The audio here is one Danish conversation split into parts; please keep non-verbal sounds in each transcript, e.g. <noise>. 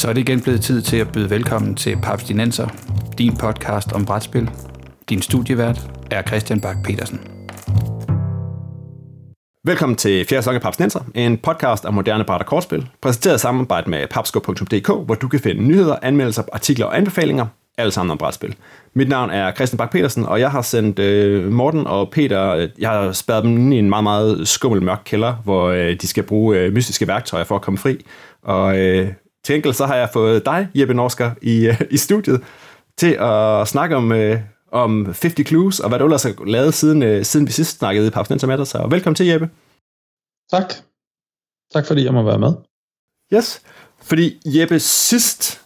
Så er det igen blevet tid til at byde velkommen til Paps Dinenser, din podcast om brætspil. Din studievært er Christian Bak petersen Velkommen til fjerde sæson af Paps Dinenser, en podcast om moderne bræt og kortspil, præsenteret i samarbejde med papsko.dk, hvor du kan finde nyheder, anmeldelser, artikler og anbefalinger, alle sammen om brætspil. Mit navn er Christian Bak petersen og jeg har sendt øh, Morten og Peter, øh, jeg har spadet dem ind i en meget, meget skummel mørk kælder, hvor øh, de skal bruge øh, mystiske værktøjer for at komme fri. Og øh, til enkelt så har jeg fået dig, Jeppe Norsker, i, øh, i studiet til at snakke om, øh, om 50 Clues, og hvad du ellers har lavet siden, øh, siden vi sidst snakkede i med dig. Så velkommen til, Jeppe. Tak. Tak fordi jeg må være med. Yes. Fordi Jeppe, sidst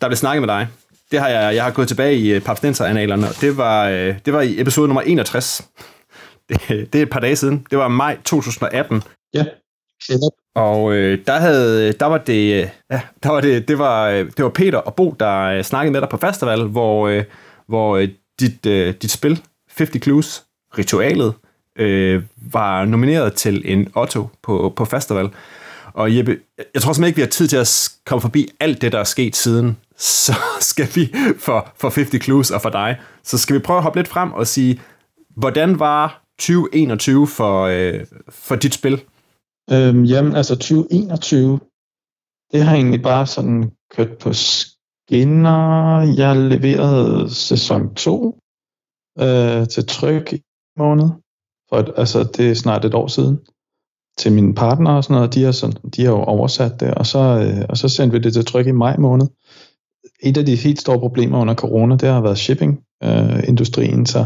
der blev snakket med dig, det har jeg, jeg har gået tilbage i øh, Papstenser-analerne, og det var, øh, det var i episode nummer 61. <laughs> Det, det er et par dage siden. Det var maj 2018. Ja, og øh, der havde, der var det, øh, ja, der var det, det var, øh, det var Peter og Bo, der øh, snakkede med dig på festival, hvor, øh, hvor øh, dit, øh, dit spil, 50 Clues, ritualet, øh, var nomineret til en Otto på, på festival. Og Jeppe, jeg tror simpelthen ikke, vi har tid til at komme forbi alt det, der er sket siden. <laughs> Så skal vi for, for 50 Clues og for dig, så skal vi prøve at hoppe lidt frem og sige, hvordan var 2021 for, øh, for dit spil? Øhm, jamen, altså 2021, det har egentlig bare sådan kørt på skinner. Jeg leverede sæson 2 øh, til tryk i måned. For et, altså, det er snart et år siden til mine partner og sådan noget. De har, sådan, de har jo oversat det, og så, øh, og så sendte vi det til tryk i maj måned. Et af de helt store problemer under corona, det har været shipping-industrien, øh, så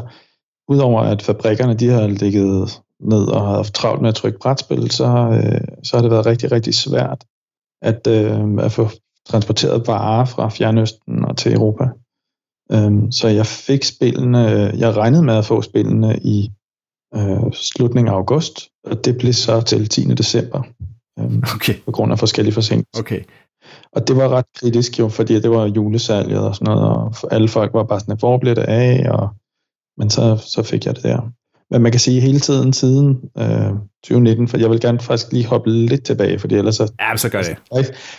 udover at fabrikkerne de har ligget ned og har haft travlt med at trykke brætspil, så, øh, så har det været rigtig, rigtig svært at, øh, at få transporteret varer fra Fjernøsten og til Europa. Um, så jeg fik spillene, jeg regnede med at få spillene i øh, slutningen af august, og det blev så til 10. december, øh, okay. på grund af forskellige forsinkelser. Okay. Og det var ret kritisk jo, fordi det var julesalget og sådan noget, og alle folk var bare sådan, hvor bliver det af? Og, men så, så fik jeg det der. Men man kan sige hele tiden siden øh, 2019, for jeg vil gerne faktisk lige hoppe lidt tilbage, fordi ellers så... Ja, så gør det.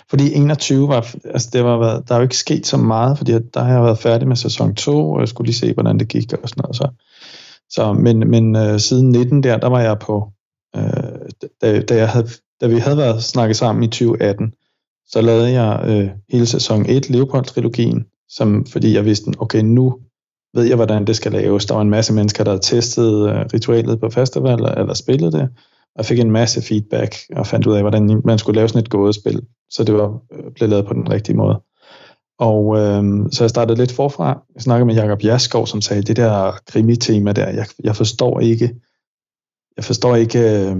Fordi 21 var, altså det var, der er jo ikke sket så meget, fordi der har jeg været færdig med sæson 2, og jeg skulle lige se, hvordan det gik og sådan noget. Så, så men, men øh, siden 19 der, der var jeg på, øh, da, da, jeg havde, da vi havde været snakket sammen i 2018, så lavede jeg øh, hele sæson 1, Leopold-trilogien, som, fordi jeg vidste, okay, nu ved jeg, hvordan det skal laves. Der var en masse mennesker, der havde testet øh, ritualet på festival, eller spillet det, og fik en masse feedback, og fandt ud af, hvordan man skulle lave sådan et gådespil, så det var øh, blev blevet lavet på den rigtige måde. Og øh, så jeg startede lidt forfra. Jeg snakkede med Jakob Jaskov, som sagde, det der krimi-tema der, jeg, jeg forstår ikke, jeg forstår ikke, øh,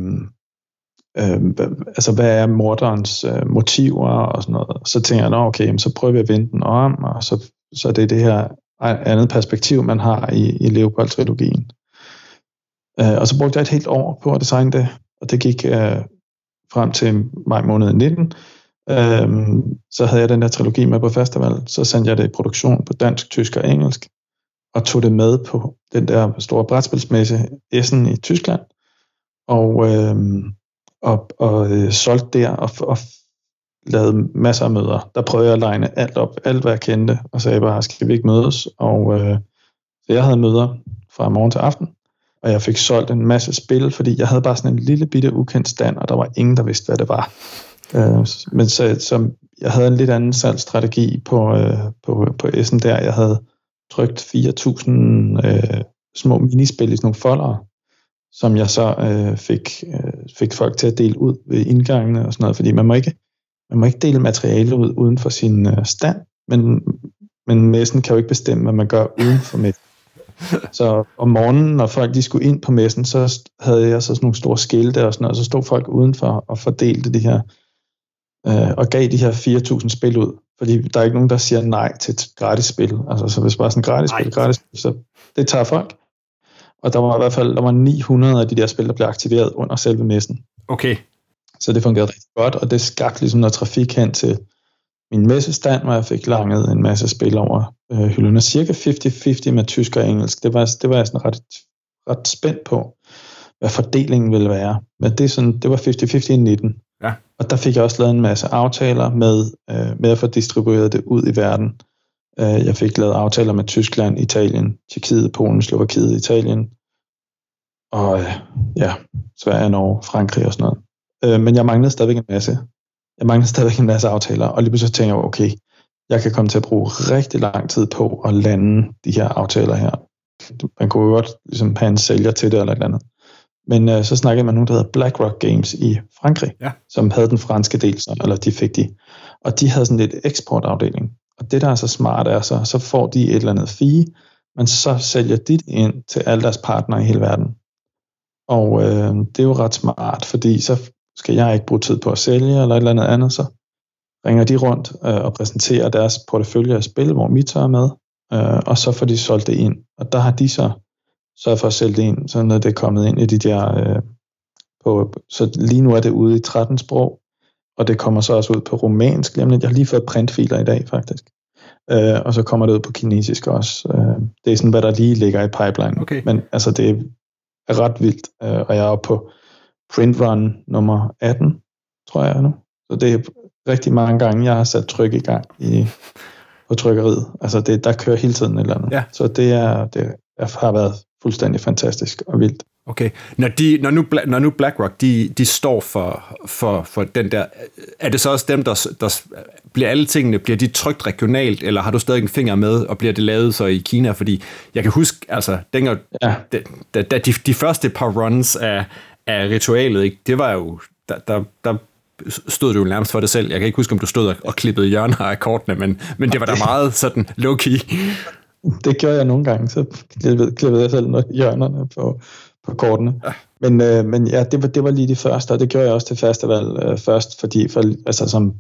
øh, altså hvad er morderens øh, motiver og sådan noget. Så tænker jeg, nå okay, så prøver vi at vende den om, og så, så det er det her andet perspektiv, man har i, i Leopold-trilogien. Øh, og så brugte jeg et helt år på at designe det, og det gik øh, frem til maj måned 19. Øh, så havde jeg den der trilogi med på festival, så sendte jeg det i produktion på dansk, tysk og engelsk, og tog det med på den der store brætspilsmesse Essen i Tyskland, og, øh, og, og øh, solgte der, og, og lavede masser af møder. Der prøvede jeg at legne alt op, alt hvad jeg kendte, og sagde bare, skal vi ikke mødes? Og øh, så jeg havde møder fra morgen til aften, og jeg fik solgt en masse spil, fordi jeg havde bare sådan en lille bitte ukendt stand, og der var ingen, der vidste, hvad det var. Øh, men så, så jeg havde en lidt anden salgsstrategi på, øh, på, på S'en der. Jeg havde trykt 4.000 øh, små minispil i sådan nogle folder, som jeg så øh, fik, øh, fik folk til at dele ud ved indgangene og sådan noget, fordi man må ikke man må ikke dele materiale ud uden for sin øh, stand, men, men messen kan jo ikke bestemme, hvad man gør uden for messen. <laughs> Så om morgenen, når folk de skulle ind på messen, så havde jeg så sådan nogle store skilte og sådan noget, og så stod folk udenfor og fordelte det her, øh, og gav de her 4.000 spil ud. Fordi der er ikke nogen, der siger nej til et gratis spil. Altså, så hvis bare sådan gratis spil, gratis spil, så det tager folk. Og der var i hvert fald der var 900 af de der spil, der blev aktiveret under selve messen. Okay. Så det fungerede rigtig godt, og det skabte ligesom noget trafik hen til min messestand, hvor jeg fik langet en masse spil over øh, hylderne. Cirka 50-50 med tysk og engelsk. Det var, det var jeg sådan ret, ret spændt på, hvad fordelingen ville være. Men det, er sådan, det var 50-50 i 19. Ja. Og der fik jeg også lavet en masse aftaler med, øh, med at få distribueret det ud i verden. Øh, jeg fik lavet aftaler med Tyskland, Italien, Tjekkiet, Polen, Slovakiet, Italien, og øh, ja, Sverige, Norge, Frankrig og sådan noget. Øh, men jeg manglede stadigvæk en masse. Jeg manglede stadigvæk en masse aftaler, og lige pludselig tænker jeg, okay, jeg kan komme til at bruge rigtig lang tid på at lande de her aftaler her. Man kunne jo godt ligesom have en sælger til det eller et eller andet. Men øh, så snakkede man med nogen, der hedder BlackRock Games i Frankrig, ja. som havde den franske del, så, eller de fik de. Og de havde sådan lidt eksportafdeling. Og det, der er så smart, er så, så får de et eller andet fee, men så sælger de det ind til alle deres partnere i hele verden. Og øh, det er jo ret smart, fordi så skal jeg ikke bruge tid på at sælge eller et eller andet andet, så ringer de rundt øh, og præsenterer deres portefølje af spil, hvor mit er med, øh, og så får de solgt det ind. Og der har de så sørget for at sælge det ind, så når det er kommet ind i de der... Øh, på, så lige nu er det ude i 13 sprog, og det kommer så også ud på romansk. Jamen, jeg har lige fået printfiler i dag, faktisk. Øh, og så kommer det ud på kinesisk også. Øh, det er sådan, hvad der lige ligger i pipeline. Okay. Men altså, det er ret vildt, øh, og jeg er oppe på print run nummer 18, tror jeg nu. Så det er rigtig mange gange, jeg har sat tryk i gang i, på trykkeriet. Altså, det, der kører hele tiden et eller andet. Ja. Så det, er, det har været fuldstændig fantastisk og vildt. Okay. Når, de, når, nu, når nu BlackRock, de, de står for, for, for den der, er det så også dem, der, der bliver alle tingene, bliver de trygt regionalt, eller har du stadig en finger med, og bliver det lavet så i Kina? Fordi jeg kan huske, altså, dengang, ja. da, da, da de, de første par runs af, af ritualet, ikke, det var jo, der, der, der stod du jo nærmest for det selv. Jeg kan ikke huske, om du stod og, og klippede hjørner af kortene, men, men det var da meget sådan low-key. Det gjorde jeg nogle gange, så klippede, klippede jeg selv noget hjørnerne på, på kortene. Ja. Men, øh, men ja, det var, det var lige det første, og det gjorde jeg også til festival øh, først, fordi for, altså, som,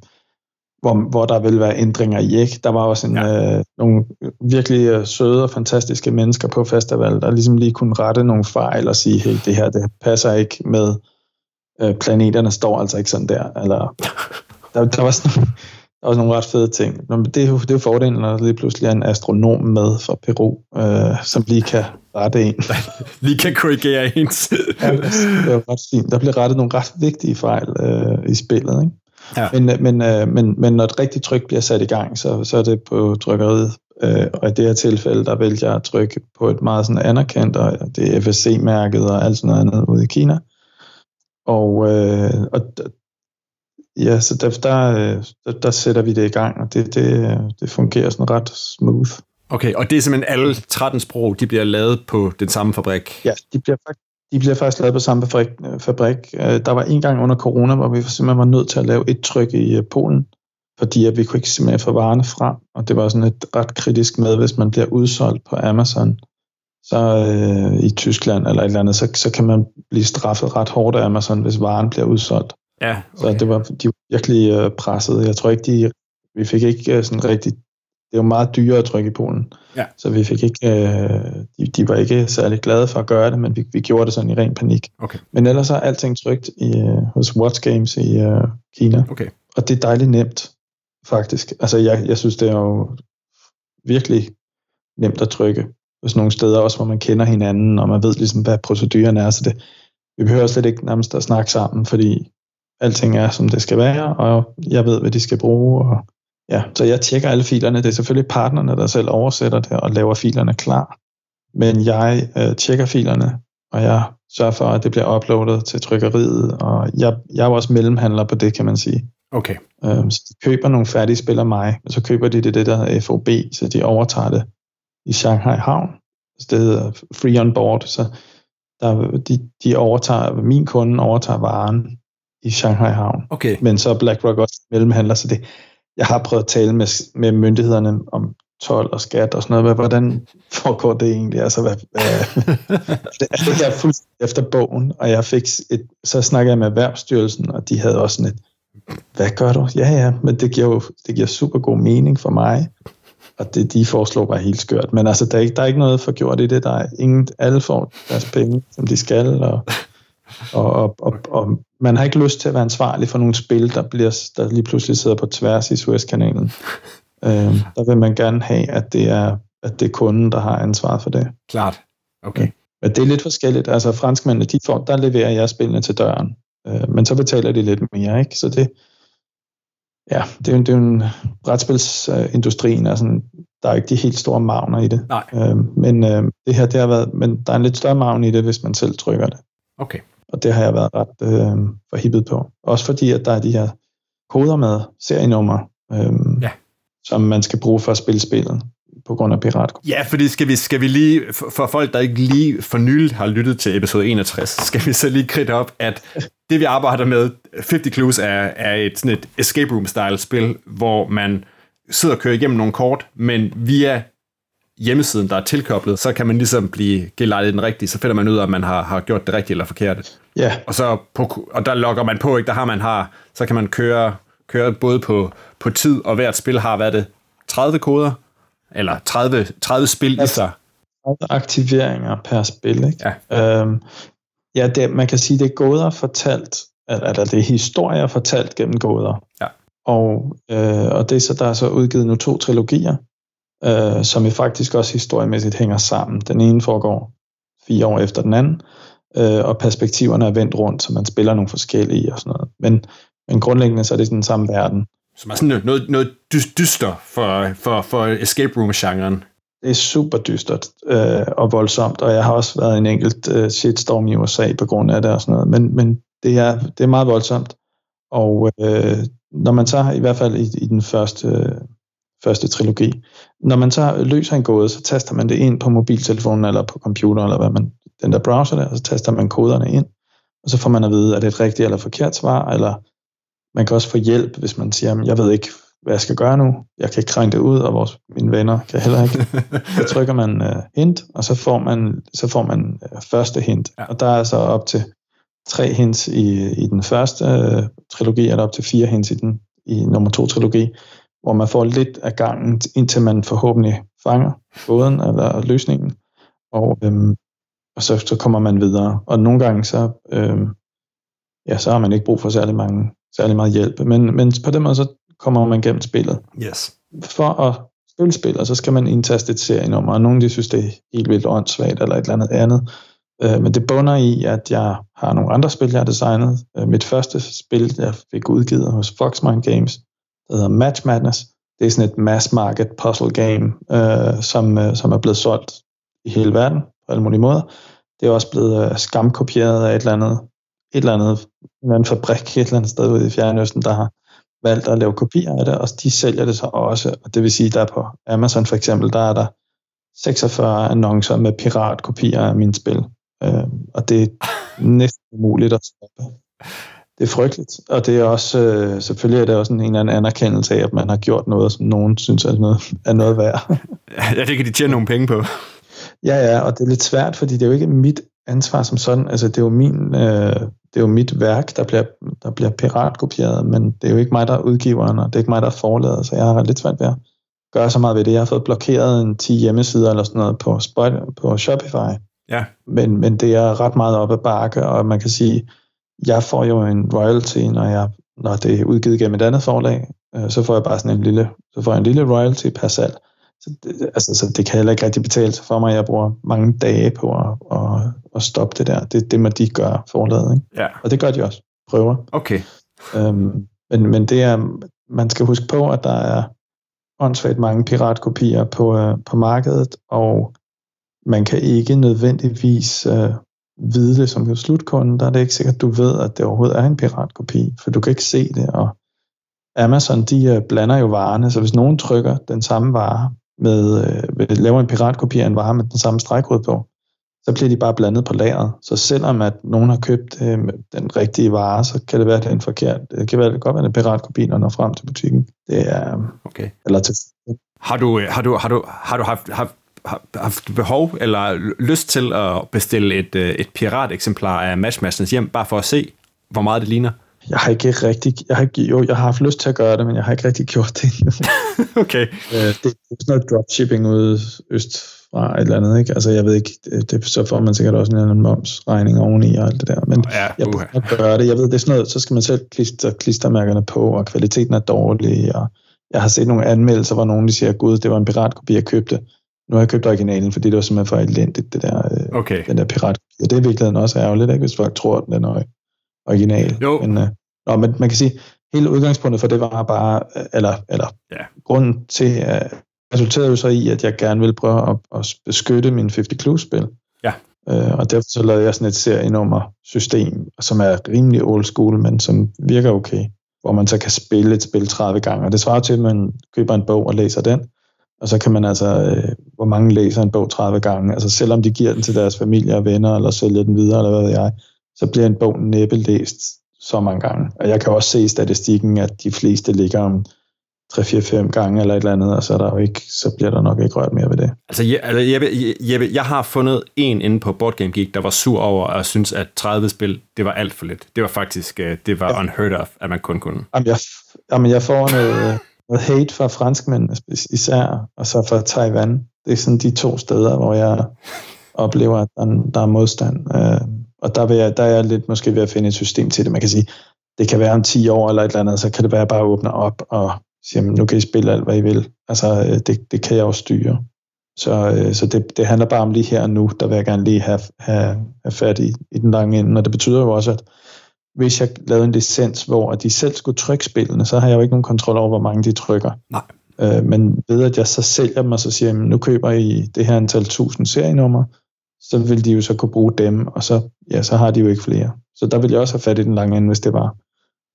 hvor, hvor der ville være ændringer i ikke. Der var også en, ja. øh, nogle virkelig øh, søde og fantastiske mennesker på festival, der ligesom lige kunne rette nogle fejl og sige, hey, det her det passer ikke med øh, planeterne står altså ikke sådan der. Eller, <laughs> der, der var sådan der var nogle ret fede ting. Men det det er jo fordelen, når der lige pludselig er en astronom med fra Peru, øh, som lige kan rette en. <laughs> lige kan korrigere ens. ja, det er ret fint. Der bliver rettet nogle ret vigtige fejl øh, i spillet. Ikke? Ja. Men, øh, men, øh, men, men når et rigtigt tryk bliver sat i gang, så, så er det på trykkeriet. Øh, og i det her tilfælde, der vælger jeg at trykke på et meget sådan anerkendt, og det er FSC-mærket og alt sådan noget andet ude i Kina. Og, øh, og ja, så der, der, der, der sætter vi det i gang, og det, det, det fungerer sådan ret smooth. Okay, og det er simpelthen alle 13 sprog, de bliver lavet på den samme fabrik? Ja, de bliver, de bliver faktisk lavet på samme fabrik. fabrik. Øh, der var en gang under corona, hvor vi simpelthen var nødt til at lave et tryk i øh, Polen, fordi at vi kunne ikke simpelthen få varerne frem, og det var sådan et ret kritisk med, hvis man bliver udsolgt på Amazon, så øh, i Tyskland eller et eller andet, så, så kan man blive straffet ret hårdt af Amazon, hvis varen bliver udsolgt. Ja, okay. Så det var, de var virkelig øh, presset. Jeg tror ikke, de, vi fik ikke øh, sådan rigtig, det var meget dyrere at trykke i Polen. Ja. Så vi fik ikke, øh, de, de var ikke særlig glade for at gøre det, men vi, vi gjorde det sådan i ren panik. Okay. Men ellers er alting trygt i, øh, hos Watch Games i øh, Kina. Okay. Og det er dejligt nemt, faktisk. Altså jeg, jeg synes, det er jo virkelig nemt at trykke hos nogle steder, også hvor man kender hinanden, og man ved ligesom, hvad proceduren er, så det, vi behøver slet ikke nærmest at snakke sammen, fordi alting er, som det skal være, og jeg ved, hvad de skal bruge. Og, ja, så jeg tjekker alle filerne. Det er selvfølgelig partnerne, der selv oversætter det og laver filerne klar. Men jeg øh, tjekker filerne, og jeg sørger for, at det bliver uploadet til trykkeriet, og jeg, jeg er også mellemhandler på det, kan man sige. Okay. Øhm, så de køber nogle færdige spil af mig, og så køber de det, det der hedder FOB, så de overtager det i Shanghai Havn. Så det hedder Free on Board, så der, de, de overtager, min kunde overtager varen i Shanghai Havn. Okay. Men så er BlackRock også mellemhandler, så det, jeg har prøvet at tale med, med myndighederne om tolv og skat og sådan noget, hvad, hvordan foregår det egentlig? Altså, hvad, hvad, <laughs> det, altså, jeg er fuldstændig efter bogen, og jeg fik et, så snakkede jeg med Erhvervsstyrelsen, og de havde også sådan et, hvad gør du? Ja, ja, men det giver jo det giver super god mening for mig, og det, de foreslår bare helt skørt. Men altså, der er, ikke, der er ikke noget for gjort i det. Der er ingen, alle får deres penge, som de skal, og og, og, og, og man har ikke lyst til at være ansvarlig for nogle spil, der, bliver, der lige pludselig sidder på tværs i Suezkanalen. <laughs> Øh, der vil man gerne have, at det er at det er kunden, der har ansvaret for det. Klart. Okay. Men det er lidt forskelligt. Altså franskmændene, de får, der leverer jeg spillene til døren. Øh, men så betaler de lidt mere, ikke? Så det, ja, det er jo, det er jo en brætspilsindustrien, er sådan, der er ikke de helt store magner i det. Nej. Øh, men øh, det her, det har været, men der er en lidt større magn i det, hvis man selv trykker det. Okay. Og det har jeg været ret øh, forhippet på. Også fordi, at der er de her koder med serienummer, øh, Ja. som man skal bruge for at spille spillet på grund af piratkopier. Ja, fordi skal vi, skal vi lige, for, folk, der ikke lige for nyligt har lyttet til episode 61, skal vi så lige kridte op, at det vi arbejder med, 50 Clues, er, er et, sådan et escape room-style spil, hvor man sidder og kører igennem nogle kort, men via hjemmesiden, der er tilkoblet, så kan man ligesom blive gelejtet den rigtige, så finder man ud af, om man har, har gjort det rigtigt eller forkert. Ja, Og, så på, og der logger man på, ikke? der har man har, så kan man køre, køre både på, på tid, og hvert spil har, hvad det, 30 koder, eller 30, 30 spil i sig. 30 aktiveringer per spil, ikke? Ja. Øhm, ja, det, man kan sige, det er gåder fortalt, eller det er historier fortalt gennem gåder. Ja. Og, øh, og det er så, der er så udgivet nu to trilogier, øh, som jo faktisk også historiemæssigt hænger sammen. Den ene foregår fire år efter den anden, øh, og perspektiverne er vendt rundt, så man spiller nogle forskellige og sådan noget. Men, men grundlæggende så er det den samme verden. Som er sådan noget, noget, noget dys- dyster for, for, for escape room-genren. Det er super dystert øh, og voldsomt, og jeg har også været en enkelt øh, shitstorm i USA på grund af det og sådan noget, men, men det, er, det er meget voldsomt. Og øh, når man så, i hvert fald i, i den første, første trilogi, når man så løser en gåde, så taster man det ind på mobiltelefonen eller på computer, eller hvad man, den der browser der, og så taster man koderne ind, og så får man at vide, er det et rigtigt eller forkert svar, eller man kan også få hjælp, hvis man siger, jeg ved ikke, hvad jeg skal gøre nu, jeg kan ikke regne det ud, og vores, mine venner kan heller ikke. Så <laughs> trykker man uh, hint, og så får man, så får man uh, første hint. Ja. Og der er så op til tre hints i, i den første uh, trilogi, og der er op til fire hints i, den, i nummer to trilogi, hvor man får lidt af gangen, indtil man forhåbentlig fanger gåden eller løsningen. Og, øhm, og så, så kommer man videre. Og nogle gange så, øhm, ja, så har man ikke brug for særlig, mange, særlig meget hjælp. Men, men på den måde så kommer man gennem spillet Yes. for at spille spillet, så skal man indtaste et serienummer, og nogle de synes, det er helt vildt åndssvagt eller et eller andet andet. Øh, men det bunder i, at jeg har nogle andre spil, jeg har designet. Øh, mit første spil, jeg fik udgivet hos Foxmind Games, der hedder Match Madness. Det er sådan et mass market puzzle game, øh, som, øh, som er blevet solgt i hele verden på alle mulige måder. Det er også blevet øh, skamkopieret af et eller andet, et eller andet, en eller anden fabrik et eller andet sted ude i Fjernøsten, der har valgt at lave kopier af det, og de sælger det så også. Og det vil sige, der på Amazon for eksempel, der er der 46 annoncer med piratkopier af mine spil. Øh, og det er næsten umuligt at stoppe. Det er frygteligt. Og det er også, øh, selvfølgelig er det også en, en eller anden anerkendelse af, at man har gjort noget, som nogen synes er noget, er noget værd. <laughs> Ja, det kan de tjene nogle penge på. Ja, ja, og det er lidt svært, fordi det er jo ikke mit ansvar som sådan. Altså, det er jo min, øh, det er jo mit værk, der bliver, der bliver piratkopieret, men det er jo ikke mig, der er udgiveren, og det er ikke mig, der er forladet, så jeg har lidt svært ved at gøre så meget ved det. Jeg har fået blokeret en 10 hjemmesider eller sådan noget på, Spot- på Shopify, Ja. men, men det er ret meget op ad bakke, og man kan sige, jeg får jo en royalty, når, jeg, når det er udgivet gennem et andet forlag, øh, så får jeg bare sådan en lille, så får jeg en lille royalty per salg. Så det, altså, så det kan heller ikke rigtig betale sig for mig. Jeg bruger mange dage på at, at, at stoppe det der. Det, det må de gøre forladet. Ikke? Ja, Og det gør de også. Prøver. okay. Øhm, men, men det er, man skal huske på, at der er åndssvagt mange piratkopier på, øh, på markedet, og man kan ikke nødvendigvis øh, vide det som slutkunde. Der er det ikke sikkert, at du ved, at det overhovedet er en piratkopi, for du kan ikke se det, og Amazon, de øh, blander jo varerne, så hvis nogen trykker den samme vare, med, øh, laver en piratkopi af en vare med den samme stregkode på, så bliver de bare blandet på lageret. Så selvom at nogen har købt øh, den rigtige vare, så kan det være, at det er en forkert. Det kan være, det godt være, at er piratkopi, når når frem til butikken. Det er, okay. eller til, Har du, har du, har du, har du haft, haft, haft behov eller lyst til at bestille et, øh, et pirateksemplar af Matchmasters hjem, bare for at se, hvor meget det ligner? jeg har ikke rigtig, jeg har ikke, jo, jeg har haft lyst til at gøre det, men jeg har ikke rigtig gjort det <laughs> okay. Øh, det er sådan noget dropshipping ude øst fra et eller andet, ikke? Altså, jeg ved ikke, det, det, så får man sikkert også en eller anden momsregning oveni og alt det der, men Ja, jeg prøver at gøre det. Jeg ved, det er sådan noget, så skal man selv klister klistermærkerne på, og kvaliteten er dårlig, og jeg har set nogle anmeldelser, hvor nogen de siger, gud, det var en piratkopi, jeg købte. Nu har jeg købt originalen, fordi det var simpelthen for elendigt, det der, øh, Okay. den der piratkopi. Og det er i virkeligheden også ærgerligt, ikke, hvis folk tror, at den er nøje. original. Jo. Men, øh, nå, men man kan sige, hele udgangspunktet for det var bare, øh, eller, eller Ja. grunden til, at resulterede jo så i, at jeg gerne ville prøve at, at beskytte min 50 Clues-spil. Ja. Øh, og derfor så lavede jeg sådan et serienummer-system, som er rimelig old school, men som virker okay, hvor man så kan spille et spil 30 gange. Og det svarer til, at man køber en bog og læser den, og så kan man altså, øh, hvor mange læser en bog 30 gange, altså selvom de giver den til deres familie og venner, eller sælger den videre, eller hvad ved jeg, så bliver en bog næppe læst så mange gange. Og jeg kan også se i statistikken, at de fleste ligger om 3-4-5 gange eller et eller andet, og så, er der jo ikke, så bliver der nok ikke rørt mere ved det. Altså, Je- altså Jeppe, Jeppe, jeg har fundet en inde på Board Game Geek, der var sur over og synes, at 30 spil, det var alt for lidt. Det var faktisk, øh, det var unheard of, at man kun kunne. Jamen, jeg, jamen, jeg får noget, noget hate fra franskmændene især, og så fra Taiwan. Det er sådan de to steder, hvor jeg oplever, at der, der er modstand. Øh, og der, vil jeg, der er jeg lidt måske ved at finde et system til det. Man kan sige, det kan være om 10 år eller et eller andet, så kan det være, at jeg bare åbner op og siger, nu kan I spille alt, hvad I vil. Altså, øh, det, det kan jeg jo styre. Så, øh, så det, det handler bare om lige her og nu, der vil jeg gerne lige have, have, have fat i, i den lange ende. Og det betyder jo også, at hvis jeg lavede en licens, hvor de selv skulle trykke spillene, så har jeg jo ikke nogen kontrol over, hvor mange de trykker. Nej. Øh, men ved at jeg så sælger dem, og så siger, jamen, nu køber I det her antal tusind serienummer, så vil de jo så kunne bruge dem, og så, ja, så har de jo ikke flere. Så der vil jeg også have fat i den lange ende, hvis det var.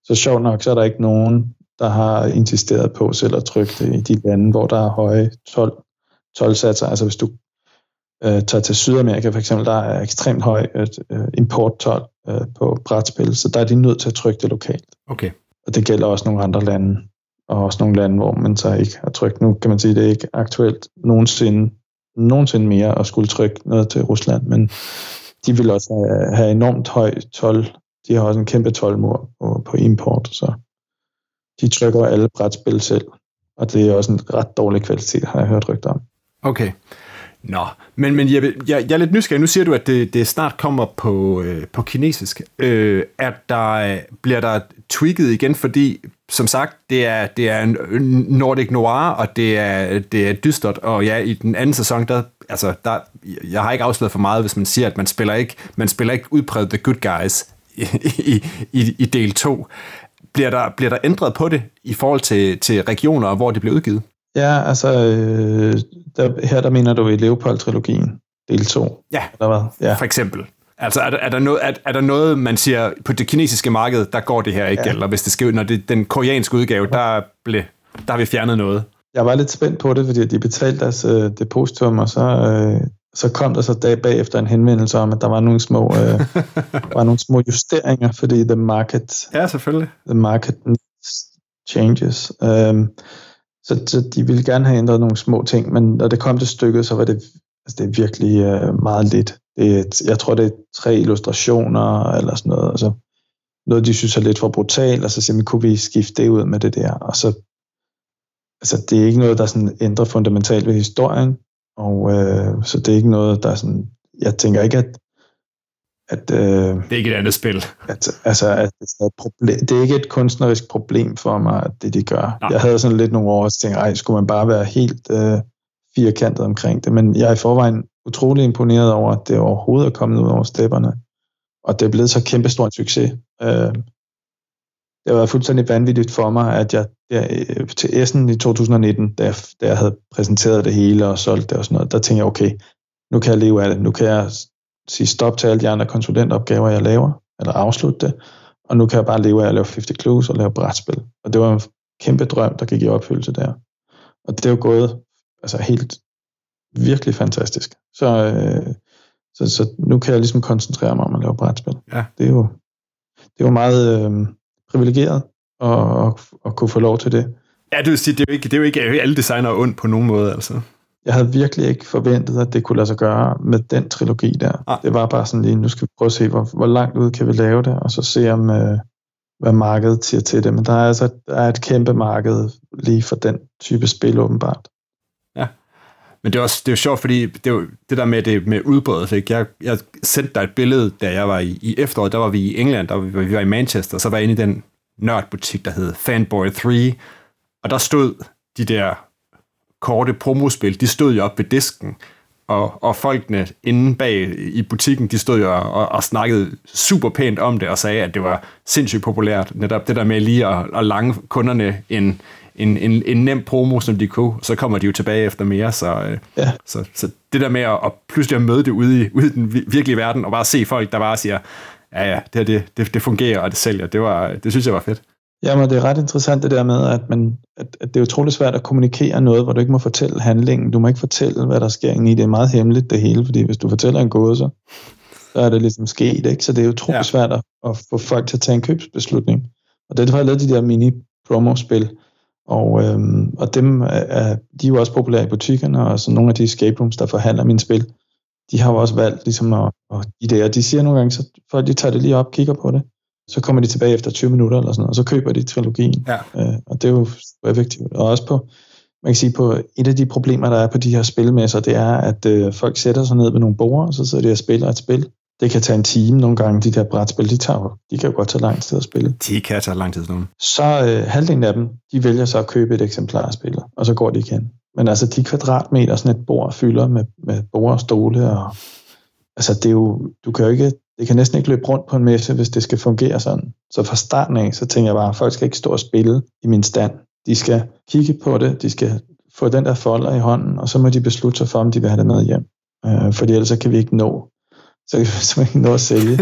Så sjovt nok, så er der ikke nogen, der har insisteret på selv at trykke det i de lande, hvor der er høje 12, 12 satser. Altså hvis du øh, tager til Sydamerika for eksempel, der er ekstremt høj øh, importtol øh, på brætspil, så der er de nødt til at trykke det lokalt. Okay. Og det gælder også nogle andre lande, og også nogle lande, hvor man så ikke har trykt. Nu kan man sige, at det er ikke aktuelt nogensinde, nogensinde mere at skulle trykke noget til Rusland, men de vil også have, have enormt høj tol. De har også en kæmpe tolmur på, på import, så de trykker alle brætspil selv. Og det er også en ret dårlig kvalitet, har jeg hørt rygter om. Okay. Nå, men, men Jeppe, jeg, jeg er lidt nysgerrig. Nu siger du, at det, det snart kommer på, øh, på kinesisk. Øh, at der, bliver der tweaked igen, fordi som sagt, det er, det er en øh, Nordic Noir, og det er, det er dystert, og ja, i den anden sæson, der, altså, der, jeg har ikke afsløret for meget, hvis man siger, at man spiller ikke, man spiller ikke udpræget The Good Guys i, i, i, i del 2. Bliver der, bliver der ændret på det i forhold til, til regioner, hvor det bliver udgivet? Ja, altså, øh, der, her der mener du i Leopold-trilogien, del 2. Ja, eller hvad? ja. for eksempel. Altså, er der, er, der noget, er, er der noget, man siger, på det kinesiske marked, der går det her ikke, ja. eller hvis det skal, når det den koreanske udgave, der, ble, der har vi fjernet noget? Jeg var lidt spændt på det, fordi de betalte deres øh, depositum, og så, øh, så kom der så dag bagefter en henvendelse om, at der var nogle små, øh, <laughs> var nogle små justeringer, fordi the market, ja, selvfølgelig. the market changes. Um, så, så de ville gerne have ændret nogle små ting, men når det kom til stykket, så var det, altså det er virkelig øh, meget lidt. Det er, et, jeg tror, det er tre illustrationer eller sådan noget. Altså, noget, de synes er lidt for brutalt, og så siger man, kunne vi skifte det ud med det der? Og så, altså, det er ikke noget, der sådan ændrer fundamentalt ved historien, og øh, så det er ikke noget, der sådan, jeg tænker ikke, at at, øh, det er ikke et andet spil. At, altså, at det, er et problem, det er ikke et kunstnerisk problem for mig, at det de gør. Nej. Jeg havde sådan lidt nogle år, og tænkte, ej, skulle man bare være helt øh, firkantet omkring det. Men jeg er i forvejen utrolig imponeret over, at det overhovedet er kommet ud over stepperne. Og det er blevet så kæmpestor en succes. Øh, det har været fuldstændig vanvittigt for mig, at jeg der, til Essen i 2019, da jeg, da jeg havde præsenteret det hele og solgt det og sådan noget, der tænkte jeg, okay, nu kan jeg leve af det. Nu kan jeg sige stop til alle de andre konsulentopgaver, jeg laver, eller afslutte det, og nu kan jeg bare leve af at lave 50 Clues og lave brætspil. Og det var en kæmpe drøm, der gik i opfyldelse der. Og det er jo gået altså helt virkelig fantastisk. Så, øh, så, så nu kan jeg ligesom koncentrere mig om at lave brætspil. Ja. Det er jo, det er jo meget øh, privilegeret at, at, at kunne få lov til det. Ja, det vil sige, det er jo ikke, det er jo ikke alle designer ondt på nogen måde, altså jeg havde virkelig ikke forventet, at det kunne lade sig gøre med den trilogi der. Ah. Det var bare sådan lige, nu skal vi prøve at se, hvor, hvor langt ud kan vi lave det, og så se om, øh, hvad markedet siger til det. Men der er altså der er et kæmpe marked lige for den type spil, åbenbart. Ja, men det er også det er jo sjovt, fordi det, er jo, det der med det med udbrødet, ikke? Jeg, jeg sendte dig et billede, da jeg var i, i efteråret, der var vi i England, der var, vi var i Manchester, så var jeg inde i den nørdbutik, der hed Fanboy 3, og der stod de der korte promospil, de stod jo op ved disken, og, og folkene inde bag i butikken, de stod jo og, og snakkede super pænt om det, og sagde, at det var sindssygt populært, netop det der med lige at, at lange kunderne en, en, en, en nem promo, som de kunne, så kommer de jo tilbage efter mere, så, øh, ja. så, så det der med at, at pludselig at møde det ude i, ude i den virkelige verden, og bare se folk, der bare siger, ja ja, det, her, det, det, det fungerer, og det sælger, det, var, det synes jeg var fedt. Jamen, det er ret interessant det der med, at, man, at, at det er utroligt svært at kommunikere noget, hvor du ikke må fortælle handlingen. Du må ikke fortælle, hvad der sker i. Det er meget hemmeligt det hele, fordi hvis du fortæller en gåde, så, så er det ligesom sket. Ikke? Så det er utroligt ja. svært at, at få folk til at tage en købsbeslutning. Og det har jeg lavet de der mini-promo-spil. Og, øhm, og dem er, de er jo også populære i butikkerne, og så nogle af de escape rooms, der forhandler mine spil, de har jo også valgt ligesom at, at idéer. De siger nogle gange, så folk de tager det lige op, kigger på det, så kommer de tilbage efter 20 minutter eller sådan noget, og så køber de trilogien. Ja. Øh, og det er jo effektivt. Og også på, man kan sige, på et af de problemer, der er på de her spilmesser, det er, at øh, folk sætter sig ned ved nogle borde, og så sidder de og spiller et spil. Det kan tage en time nogle gange, de der brætspil, de, tager, de kan jo godt tage lang tid at spille. De kan tage lang tid sådan Så øh, halvdelen af dem, de vælger så at købe et eksemplar af spillet, og så går de igen. Men altså de kvadratmeter, sådan et bord fylder med, med bord og stole, og altså det er jo, du kan jo ikke det kan næsten ikke løbe rundt på en messe, hvis det skal fungere sådan. Så fra starten af, så tænker jeg bare, at folk skal ikke stå og spille i min stand. De skal kigge på det, de skal få den der folder i hånden, og så må de beslutte sig for, om de vil have det med hjem. Øh, fordi ellers så kan vi ikke nå så kan vi <laughs> ikke nå at sælge. <laughs>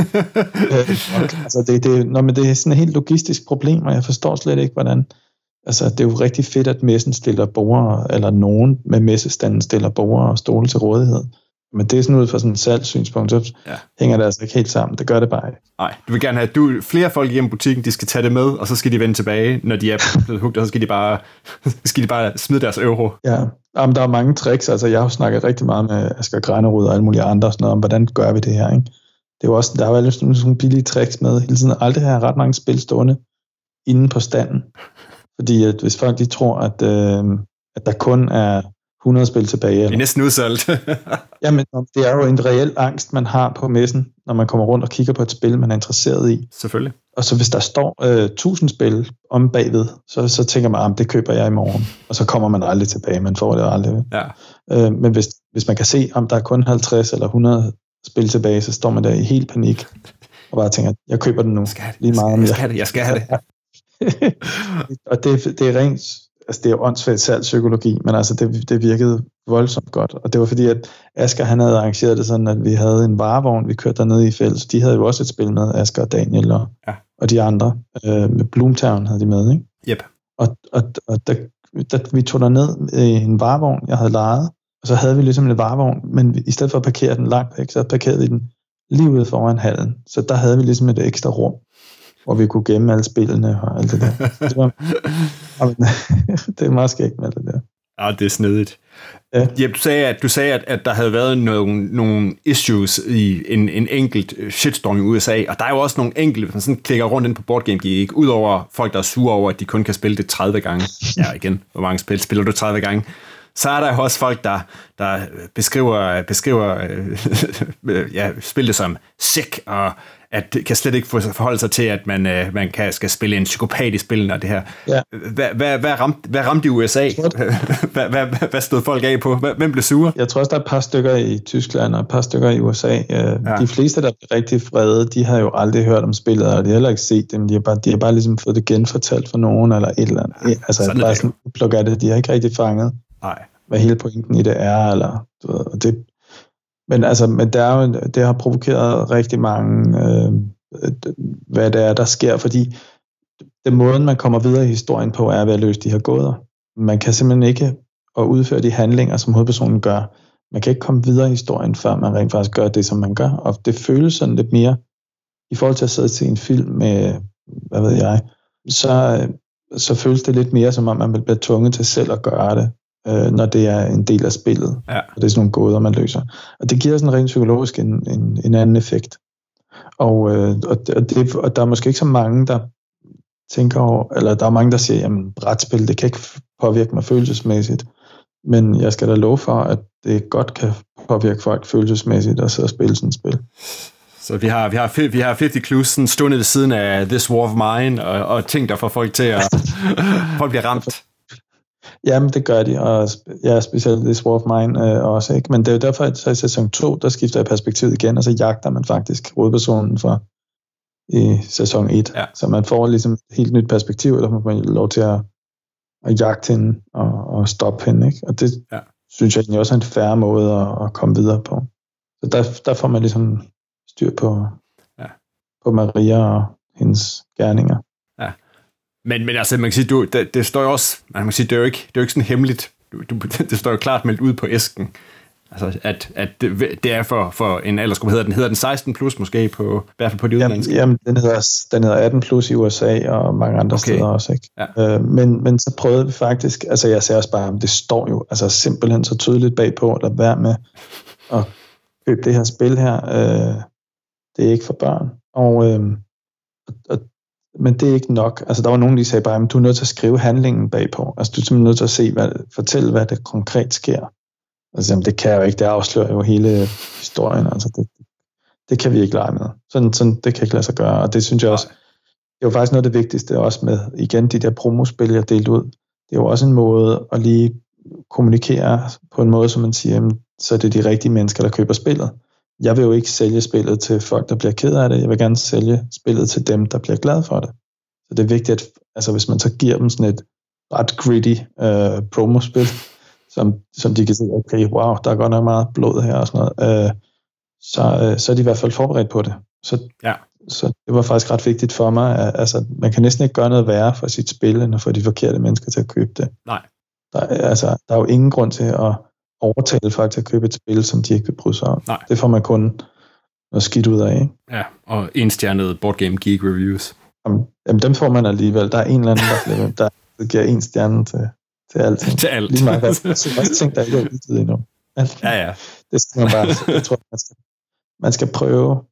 øh, altså det, det, når, men det er sådan et helt logistisk problem, og jeg forstår slet ikke, hvordan... Altså, det er jo rigtig fedt, at messen stiller borgere, eller nogen med messestanden stiller borgere og stole til rådighed. Men det er sådan ud fra sådan et salgssynspunkt, så ja. hænger det altså ikke helt sammen. Det gør det bare ikke. Nej, du vil gerne have, du, flere folk hjemme i butikken, de skal tage det med, og så skal de vende tilbage, når de er <laughs> blevet hugt, og så skal de bare, <laughs> skal de bare smide deres euro. Ja, Jamen, der er mange tricks. Altså, jeg har snakket rigtig meget med Asger Grænerud og alle mulige andre, sådan noget, om hvordan gør vi det her. Ikke? Det er jo også, der er jo alle sådan nogle billige tricks med. Hele tiden aldrig have ret mange spil stående inde på standen. Fordi at hvis folk de tror, at, øh, at der kun er 100 spil tilbage. Det er næsten udsolgt. <laughs> Jamen, det er jo en reel angst, man har på messen, når man kommer rundt og kigger på et spil, man er interesseret i. Selvfølgelig. Og så hvis der står øh, 1000 spil om bagved, så, så tænker man, at ah, det køber jeg i morgen. Og så kommer man aldrig tilbage, man får det aldrig. Ja. Øh, men hvis, hvis man kan se, om der er kun 50 eller 100 spil tilbage, så står man der i helt panik og bare tænker, jeg køber den nu. Skal det, lige meget, jeg, skal, jeg skal det, jeg skal have det. <laughs> og det, det er rent altså det er jo åndssvagt salgspsykologi, men altså det, det virkede voldsomt godt. Og det var fordi, at Asger han havde arrangeret det sådan, at vi havde en varevogn, vi kørte dernede i fælles. De havde jo også et spil med, Asger og Daniel og, ja. og de andre. Øh, med Bloomtown havde de med, ikke? Yep. Og, og, og da, da vi tog derned i en varevogn, jeg havde lejet, og så havde vi ligesom en varevogn, men i stedet for at parkere den langt væk, så parkerede vi den lige ude foran hallen. Så der havde vi ligesom et ekstra rum hvor vi kunne gemme alle spillene og alt det der. det, var, <laughs> <laughs> det er meget skægt med det der. Ja, det er snedigt. Ja. Ja, du sagde, at, du sagde at, at der havde været nogle, nogle issues i en, en enkelt shitstorm i USA, og der er jo også nogle enkelte, hvis man sådan klikker rundt ind på Board Game Geek, udover folk, der er sure over, at de kun kan spille det 30 gange. Ja, igen, hvor mange spil spiller du 30 gange? Så er der jo også folk, der, der beskriver, beskriver <laughs> ja, spillet som sick, og at det kan slet ikke forholde sig til, at man, øh, man kan, skal spille en psykopat i spillet og det her. Ja. Hvad, hvad, hvad, ramte, hvad ramte i USA? hvad, hvad, hvad stod folk af på? Hvem blev sure? Jeg tror også, der er et par stykker i Tyskland og et par stykker i USA. Øh, ja. De fleste, der er rigtig frede, de har jo aldrig hørt om spillet, og de har heller ikke set dem. De har bare, de har bare ligesom fået det genfortalt for nogen, eller et eller andet. Altså, sådan bare sådan pluk af det. De har ikke rigtig fanget, Nej. hvad hele pointen i det er, eller du ved, det, men altså, men der er jo, det har provokeret rigtig mange, øh, hvad det er, der sker, fordi den måde, man kommer videre i historien på, er ved at løse de her gåder. Man kan simpelthen ikke at udføre de handlinger, som hovedpersonen gør. Man kan ikke komme videre i historien, før man rent faktisk gør det, som man gør. Og det føles sådan lidt mere, i forhold til at sidde til en film med, hvad ved jeg, så, øh, så føles det lidt mere, som om man bliver tvunget til selv at gøre det øh, når det er en del af spillet. Ja. Og det er sådan nogle gåder, man løser. Og det giver sådan rent psykologisk en, en, en anden effekt. Og, øh, og, det, og der er måske ikke så mange, der tænker over, eller der er mange, der siger, jamen brætspil, det kan ikke påvirke mig følelsesmæssigt. Men jeg skal da love for, at det godt kan påvirke folk følelsesmæssigt at sidde og spille sådan et spil. Så vi har, vi har, vi har 50 Clues stående ved siden af This War of Mine, og, og ting, der får folk til at... <laughs> folk bliver ramt. Jamen, det gør de, og ja, specielt This War of Mine øh, også, ikke? Men det er jo derfor, at så i sæson 2, der skifter jeg perspektivet igen, og så jagter man faktisk hovedpersonen for i sæson 1. Ja. Så man får ligesom et helt nyt perspektiv, eller man får lov til at, at jagte hende og, og stoppe hende, ikke? Og det Ja. synes jeg egentlig også er en færre måde at, at komme videre på. Så der, der får man ligesom styr på, Ja. på Maria og hendes gerninger. Men, men altså, man kan sige, du, det, det står jo også, man kan sige, det er jo ikke, det er jo ikke sådan hemmeligt. Du, du, <laughs> det står jo klart meldt ud på æsken. Altså, at, at det, det er for, for en aldersgruppe, hedder den, hedder den 16 plus måske, på, i hvert fald på de Jamen, udenlandske. jamen den, hedder, den hedder 18 plus i USA og mange andre Okay. steder også. Ikke? Ja. Øh, men, men så prøvede vi faktisk, altså jeg ser også bare, det står jo altså simpelthen så tydeligt bagpå, at lade være med at købe det her spil her. Øh, det er ikke for børn. Og, øh, og, men det er ikke nok. Altså der var nogen, der sagde bare, at du er nødt til at skrive handlingen bagpå. Altså du er simpelthen nødt til at se, hvad, fortælle, hvad det konkret sker. Altså jamen, det kan jeg jo ikke, det afslører jo hele historien. Altså det, det kan vi ikke lege med. Sådan, sådan, det kan ikke lade sig gøre, og det synes jeg også, det er jo faktisk noget af det vigtigste, også med igen de der promospil, jeg delte ud. Det er jo også en måde at lige kommunikere på en måde, som man siger, jamen, så er det de rigtige mennesker, der køber spillet. Jeg vil jo ikke sælge spillet til folk, der bliver ked af det. Jeg vil gerne sælge spillet til dem, der bliver glad for det. Så det er vigtigt, at altså, hvis man så giver dem sådan et ret gritty øh, promospil, som, som de kan se, okay, wow, der er godt nok meget blod her og sådan noget, øh, så, øh, så er de i hvert fald forberedt på det. Så, Ja. så det var faktisk ret vigtigt for mig, at altså, man kan næsten ikke gøre noget værre for sit spil, end at få de forkerte mennesker til at købe det. Nej. Der, er- altså, der er jo ingen grund til at overtale folk til at købe et spil, som de ikke vil bryde sig om. Nej. Det får man kun noget skidt ud af. Ikke? Ja, og enstjernede Board Game Geek Reviews. Jamen, jamen, dem får man alligevel. Der er en eller anden, der, der giver en stjerne til, til alting. Til alt. Lige meget hvad. Synes også ting, der ikke er udgivet endnu. Alt. ja, ja. Det skal man bare, jeg tror, man skal, man skal prøve,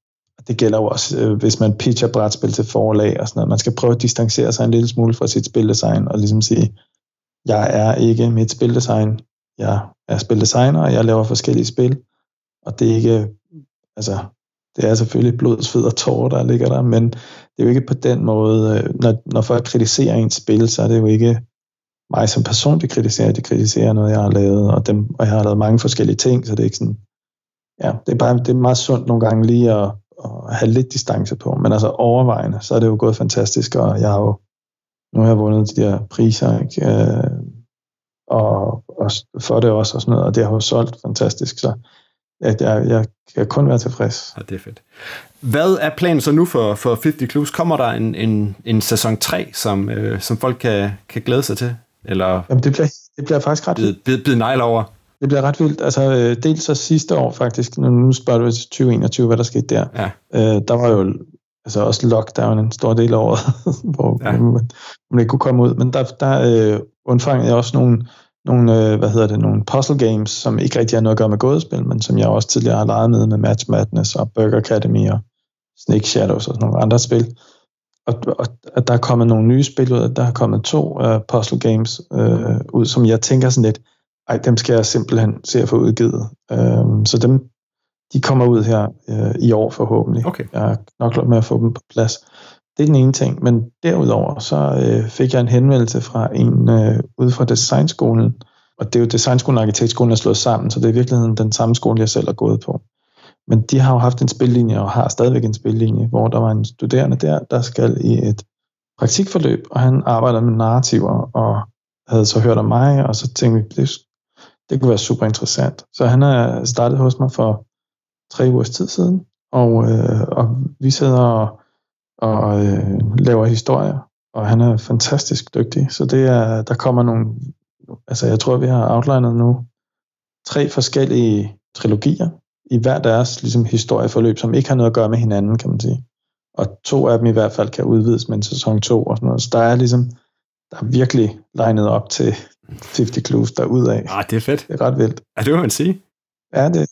det gælder jo også, øh, hvis man pitcher brætspil til forlag og sådan noget, man skal prøve at distancere sig en lille smule fra sit spildesign, og ligesom sige, jeg er ikke mit spildesign, jeg er spildesigner, og jeg laver forskellige spil, og det er ikke, altså, det er selvfølgelig blod, sved og tårer, der ligger der, men det er jo ikke på den måde, øh, når, når folk kritiserer ens spil, så er det jo ikke mig som person, de kritiserer, de kritiserer noget, jeg har lavet, og, dem, og jeg har lavet mange forskellige ting, så det er ikke sådan, ja, det er, bare, det er meget sundt nogle gange lige at, at have lidt distance på, men altså overvejende, så er det jo gået fantastisk, og jeg har jo, nu har jeg vundet de der priser, ikke? Øh, og, og for det også, og sådan noget, og det har jo solgt fantastisk, så jeg, jeg, jeg kan kun være tilfreds. Ja, det er fedt. Hvad er planen så nu for, for 50 Clues? Kommer der en, en, en sæson 3, som, øh, som folk kan, kan glæde sig til? Eller Jamen det bliver, det bliver faktisk ret vildt. bide, bide negl over? Det bliver ret vildt. Altså, øh, dels så sidste år faktisk, nu, nu spørger du til 2021, hvad der skete der. Ja. Øh, der var jo altså også lockdown en stor del af året, <laughs> hvor Ja. Man ikke kunne komme ud. Men der, der øh, undfangede jeg også nogle, nogle, øh, hvad hedder det, nogle puzzle games, som ikke rigtig har noget at gøre med gådespil, men som jeg også tidligere har leget med, med Match Madness og Burger Academy og Snake Shadows og sådan nogle andre spil. Og, og at der er kommet nogle nye spil ud, der er kommet to uh, puzzle games uh, ud, som jeg tænker sådan lidt, ej, dem skal jeg simpelthen se at få udgivet. Uh, så dem, de kommer ud her uh, i år forhåbentlig. Okay. Jeg har knoklet med at få dem på plads. Det er den ene ting, men derudover så øh, fik jeg en henvendelse fra en øh, ude fra designskolen, og det er jo designskolen og arkitektskolen er slået sammen, så det er i virkeligheden den samme skole, jeg selv har gået på. Men de har jo haft en spillinje, og har stadigvæk en spillinje, hvor der var en studerende der, der skal i et praktikforløb, og han arbejder med narrativer, og havde så hørt om mig, og så tænkte vi, det, det kunne være super interessant. Så han er startet hos mig for tre ugers tid siden, og, øh, og vi sidder og, og øh, laver historier, og han er fantastisk dygtig, så det er, der kommer nogle, altså jeg tror, vi har outlinet nu tre forskellige trilogier, i hver deres ligesom, historieforløb, som ikke har noget at gøre med hinanden, kan man sige. Og to af dem i hvert fald kan udvides med en sæson 2 og sådan noget. Så der er ligesom, der er virkelig legnet op til 50 Clues derudaf. Ah, det er fedt. Det er ret vildt. Ja, det må man sige. Ja, det,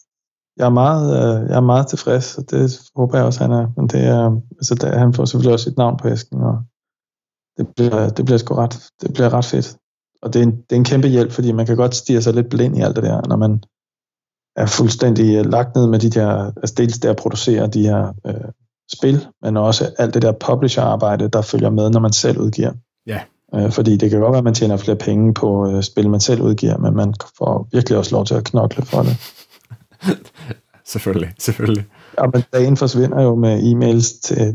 jeg er meget, øh, jeg er meget tilfreds, og det håber jeg også, han er. Men det er, altså, det, han får selvfølgelig også sit navn på æsken, og det bliver, det bliver sgu ret, det bliver ret fedt. Og det er, en, det er en kæmpe hjælp, fordi man kan godt stige sig lidt blind i alt det der, når man er fuldstændig øh, lagt ned med de der, altså dels der at producere de her øh, spil, men også alt det der publisher-arbejde, der følger med, når man selv udgiver. Ja. Øh, fordi det kan godt være, at man tjener flere penge på øh, spil, man selv udgiver, men man får virkelig også lov til at knokle for det. <laughs> selvfølgelig, selvfølgelig. Ja, men dagen forsvinder jo med e-mails til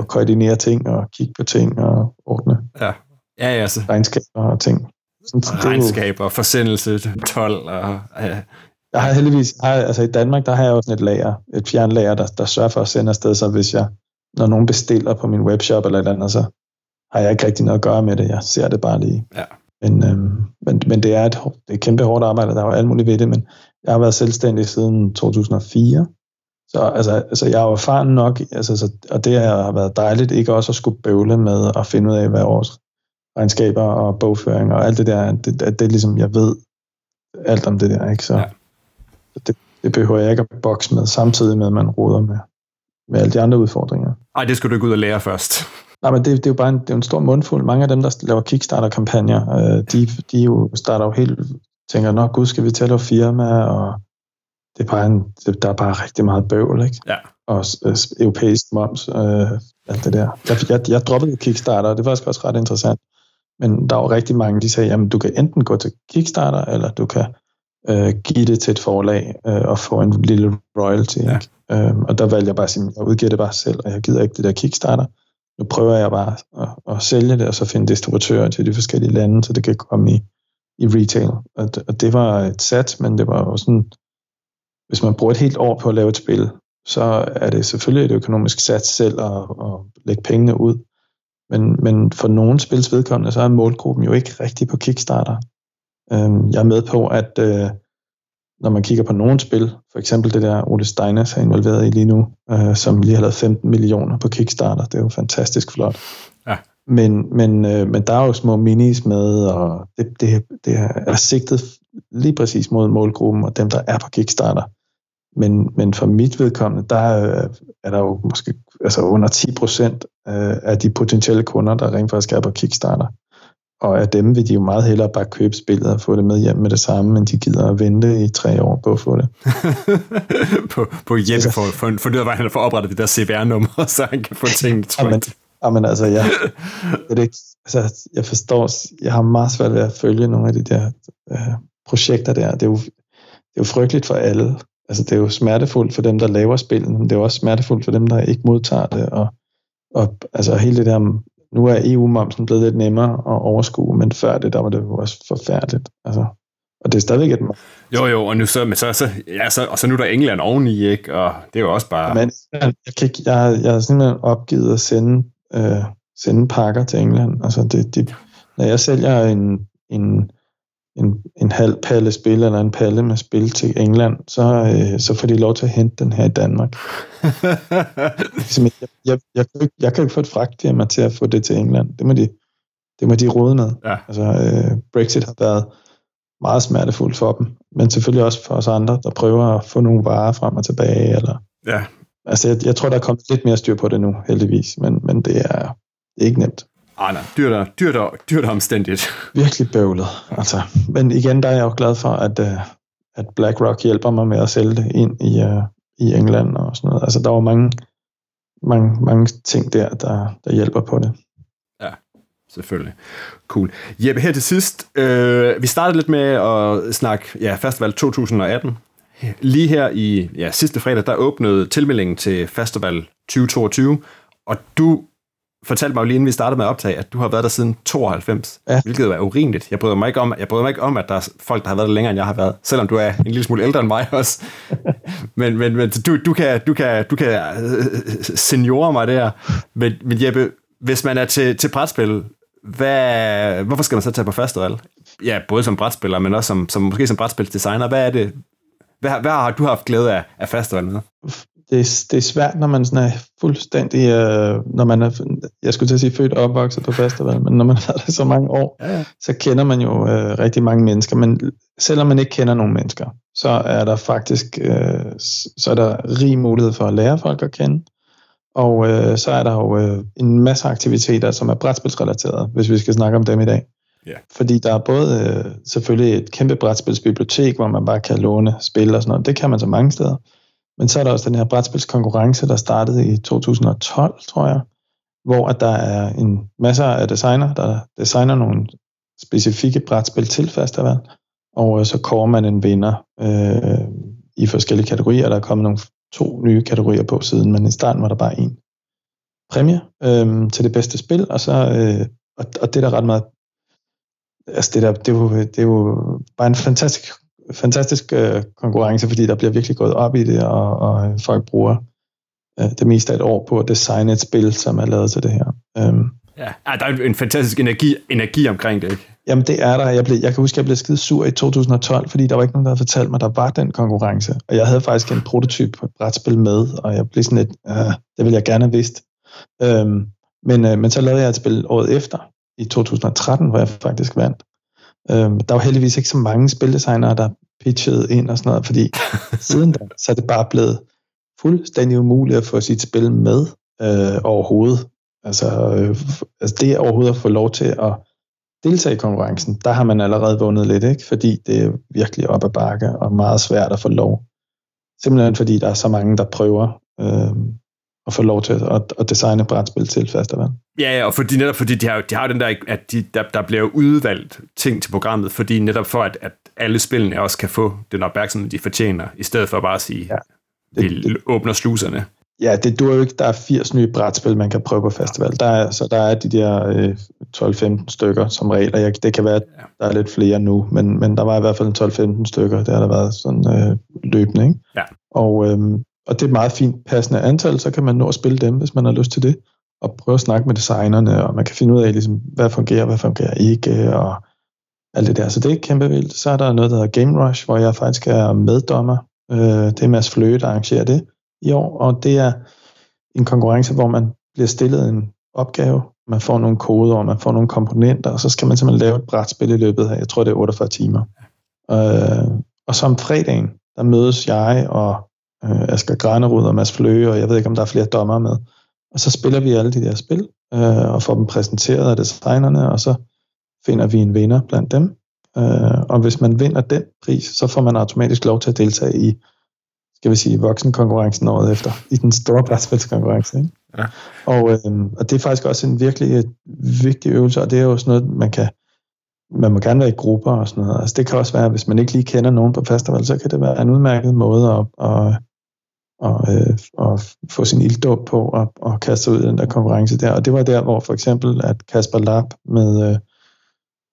at koordinere ting og kigge på ting og ordne Ja, ja, ja så regnskaber og ting. Sådan, så det er jo- regnskaber, forsendelse, 12 og... Ja, Jeg har heldigvis, jeg har, altså i Danmark, der har jeg jo sådan et lager, et fjernlager, der, der sørger for at sende afsted, så hvis jeg, når nogen bestiller på min webshop eller et eller andet, så har jeg ikke rigtig noget at gøre med det. Jeg ser det bare lige. Ja. Men, øhm, men, men det er et, det er et kæmpe hårdt arbejde, der er jo alt muligt ved det, men jeg har været selvstændig siden 2004. Så altså, altså jeg er jo erfaren nok, altså, så, og det har været dejligt ikke også at skulle bøvle med at finde ud af, hvad vores regnskaber og bogføring og alt det der, det, det, det er ligesom, jeg ved alt om det der, ikke? Så, Ja. ja. det, det behøver jeg ikke at bokse med, samtidig med, at man roder med, med alle de andre udfordringer. Ej, det skulle du ikke ud og lære først. Nej, men det, det er jo bare en, det er en stor mundfuld. Mange af dem, der laver Kickstarter-kampagner, øh, de, de jo starter jo helt, tænker, nå gud, skal vi til at lave firma, og det er bare en, det, der er bare rigtig meget bøvl, ikke? Ja. Og øh, europæisk moms, øh, alt det der. Jeg, jeg, jeg droppede Kickstarter, og det var faktisk også ret interessant. Men der var rigtig mange, de sagde, jamen du kan enten gå til Kickstarter, eller du kan øh, give det til et forlag øh, og få en lille royalty. Ja. Ikke? Øh, og der valgte jeg bare at sige, jeg udgiver det bare selv, og jeg gider ikke det der Kickstarter. Nu prøver jeg bare at, at sælge det, og så finde distributører til de forskellige lande, så det kan komme i, i retail. Og, det- og det var et sat, men det var jo sådan, hvis man bruger et helt år på at lave et spil, så er det selvfølgelig et økonomisk sats selv at, at lægge pengene ud. Men, men for nogle spils vedkommende, så er målgruppen jo ikke rigtig på Kickstarter. Øhm, jeg er med på, at øh, når man kigger på nogle spil, for eksempel det der Ole Steiners er involveret i lige nu, øh, som lige har lavet 15 millioner på Kickstarter, det er jo fantastisk flot. Ja. Men, men, øh, men der er jo små minis med, og det, det, det er sigtet lige præcis mod målgruppen og dem, der er på Kickstarter. Men, men for mit vedkommende, der er, er der jo måske altså under 10 procent af de potentielle kunder, der rent faktisk er på Kickstarter. Og af dem vil de jo meget hellere bare købe spillet og få det med hjem med det samme, men de gider at vente i tre år på at få det. på, på Jeppe for, for, for det var, han får oprettet det der CVR-nummer, så han kan få tingene trygt. Jamen altså, jeg, <laughs> det er ikke, altså, jeg forstår, jeg har meget svært ved at følge nogle af de der øh, projekter der. Det er, jo, det er jo frygteligt for alle. Altså, det er jo smertefuldt for dem, der laver spillene, men det er jo også smertefuldt for dem, der ikke modtager det. Og, og altså, hele det der, nu er EU-momsen blevet lidt nemmere at overskue, men før det, der var det jo også forfærdeligt. Altså, og det er stadigvæk et Jo, jo, og nu så, men så, så, ja, så, og så nu er der England oveni, ikke? Og det er jo også bare... Men jeg, kan ikke, jeg, jeg har simpelthen opgivet at sende, øh, sende pakker til England. Altså det, det, når jeg sælger en, en, en, en halv palle spil, eller en palle med spil til England, så, øh, så får de lov til at hente den her i Danmark. <laughs> Ligesom, jeg, jeg, jeg, kan ikke, jeg kan ikke få et fragtfirma til at få det til England. Det må de, det må de rode med. Ja. Altså, øh, Brexit har været meget smertefuldt for dem, men selvfølgelig også for os andre, der prøver at få nogle varer frem og tilbage, eller ja, Altså, jeg, jeg tror, der er kommet lidt mere styr på det nu, heldigvis, men, men det, er, det er ikke nemt. ah, nej, dyrt og, dyrt og, dyrt og omstændigt. Virkelig bøvlet. Altså. Men igen, der er jeg jo glad for, at, øh, at BlackRock hjælper mig med at sælge det ind i, uh, i England og sådan noget. Altså, der var mange, mange, mange ting der, der, der hjælper på det. Selvfølgelig. Cool. Jeppe, her til sidst, øh, vi startede lidt med at snakke ja, Festival 2018. Lige her i ja, sidste fredag, der åbnede tilmeldingen til Festival 2022, og du fortalte mig jo lige inden vi startede med at optage, at du har været der siden 92, Ja. hvilket er urimeligt. Jeg bryder mig ikke om, jeg bryder mig ikke om, at der er folk, der har været der længere, end jeg har været, selvom du er en lille smule ældre end mig <laughs> også. men men, men du, du kan, du kan, du kan øh, seniore mig der. Men, men Jeppe, hvis man er til, til brætspil, hvad, hvorfor skal man så tage på festival? Ja, både som brætspiller, men også som, som måske som brætspilsdesigner. Hvad er det? Hvad, hvad har du haft glæde af, af festival med? Det, er- det er svært, når man sådan er fuldstændig, øh, når man er, jeg skulle til at sige født og opvokset på festival, men når man <laughs> har været der så mange år, Ja, ja. så kender man jo øh, rigtig mange mennesker, men selvom man ikke kender nogen mennesker, så er der faktisk øh, så er der rig mulighed for at lære folk at kende, og øh, så er der jo øh, en masse aktiviteter, som er brætspilsrelaterede, hvis vi skal snakke om dem i dag. Ja. Fordi der er både øh, selvfølgelig et kæmpe brætspilsbibliotek, hvor man bare kan låne spil og sådan noget. Det kan man så mange steder. Men så er der også den her brætspilskonkurrence, der startede i 2012, tror jeg, hvor at der er en masse af designer, der designer nogle specifikke brætspil til festival, og øh, så kommer man en vinder øh, i forskellige kategorier. Der er kommet nogle to nye kategorier på siden, men i starten var der bare en præmie øh, til det bedste spil, og så øh, og, og det er der ret meget altså det, der, det, er jo, det er jo bare en fantastisk, fantastisk øh, konkurrence, fordi der bliver virkelig gået op i det, og, og folk bruger øh, det meste af et år på at designe et spil, som er lavet til det her. Øhm. Ja, der er en fantastisk energi, energi omkring det, ikke? Jamen det er der. Jeg, blev, jeg kan huske, at jeg blev skide sur i 2012, fordi der var ikke nogen, der havde fortalt mig, at der var den konkurrence. Og jeg havde faktisk en prototyp på et brætspil med, og jeg blev sådan lidt, øh, det ville jeg gerne have vidst. Øhm, men, øh, men så lavede jeg et spil året efter, i 2013, hvor jeg faktisk vandt. Øhm, der var heldigvis ikke så mange spildesignere, der pitchede ind og sådan noget, fordi <laughs> siden da, så er det bare blevet fuldstændig umuligt at få sit spil med øh, overhovedet. Altså, øh, altså det overhovedet at få lov til at deltage i konkurrencen, der har man allerede vundet lidt, ikke? fordi det er virkelig op ad bakke og meget svært at få lov. Simpelthen fordi der er så mange, der prøver. Øh, at få lov til at, at designe brætspil til festival. Ja, ja, og fordi netop fordi de har, de har den der, at de, der, der bliver udvalgt ting til programmet, fordi netop for, at, at alle spillene også kan få den opmærksomhed, de fortjener, i stedet for bare at sige, ja, det, vi det, åbner sluserne. Ja, det duer jo ikke. Der er 80 nye brætspil, man kan prøve på festival. Der er, så der er de der øh, 12-15 stykker som regel, og det kan være, at der er lidt flere nu, men, men der var i hvert fald 12-15 stykker, der har der været sådan øh, løbende. Ikke? Ja. Og, øh, og det er et meget fint passende antal, så kan man nå at spille dem, hvis man har lyst til det, og prøve at snakke med designerne, og man kan finde ud af, ligesom, hvad fungerer, hvad fungerer ikke, og alt det der. Så det er kæmpe vildt. Så er der noget, der hedder Game Rush, hvor jeg faktisk er meddommer. Øh, det er Mads Fløge, der arrangerer det i år, og det er en konkurrence, hvor man bliver stillet en opgave, man får nogle koder, og man får nogle komponenter, og så skal man simpelthen lave et brætspil i løbet af, jeg tror det er 48 timer. Øh, og så om fredagen, der mødes jeg og øh, Asger Granerud og Mads Fløge, og jeg ved ikke, om der er flere dommer med. Og så spiller vi alle de der spil, øh, og får dem præsenteret af designerne, og så finder vi en vinder blandt dem. Øh, og hvis man vinder den pris, så får man automatisk lov til at deltage i, skal vi sige, voksenkonkurrencen året efter, i den store brætspilskonkurrence. Ikke? Ja. Og, øh, og det er faktisk også en virkelig et, vigtig øvelse, og det er jo sådan noget, man kan, man må gerne være i grupper og sådan noget. Altså det kan også være, hvis man ikke lige kender nogen på festival, så kan det være en udmærket måde at, at, og, øh, og få sin ilddåb på og, og kaste sig ud i den der konkurrence der. Og det var der, hvor for eksempel, at Kasper Lab med, øh,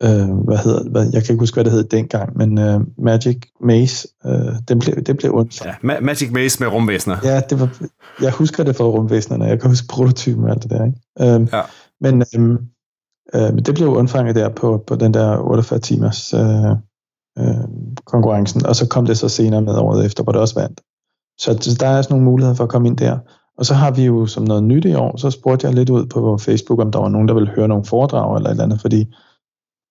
øh, hvad hedder hvad, jeg kan ikke huske, hvad det hed dengang, men øh, Magic Maze, øh, det blev, det blev ondt. Ja, Ma- Magic Maze med rumvæsener. Ja, det var, jeg husker det fra rumvæsenerne, jeg kan huske prototypen og alt det der. Ikke? Øh, ja. Men øh, øh, det blev undfanget der på, på den der 48 timers øh, øh, konkurrencen, og så kom det så senere med året efter, hvor det også vandt. Så der er sådan nogle muligheder for at komme ind der. Og så har vi jo som noget nyt i år, så spurgte jeg lidt ud på Facebook, om der var nogen, der ville høre nogle foredrag eller et eller andet, fordi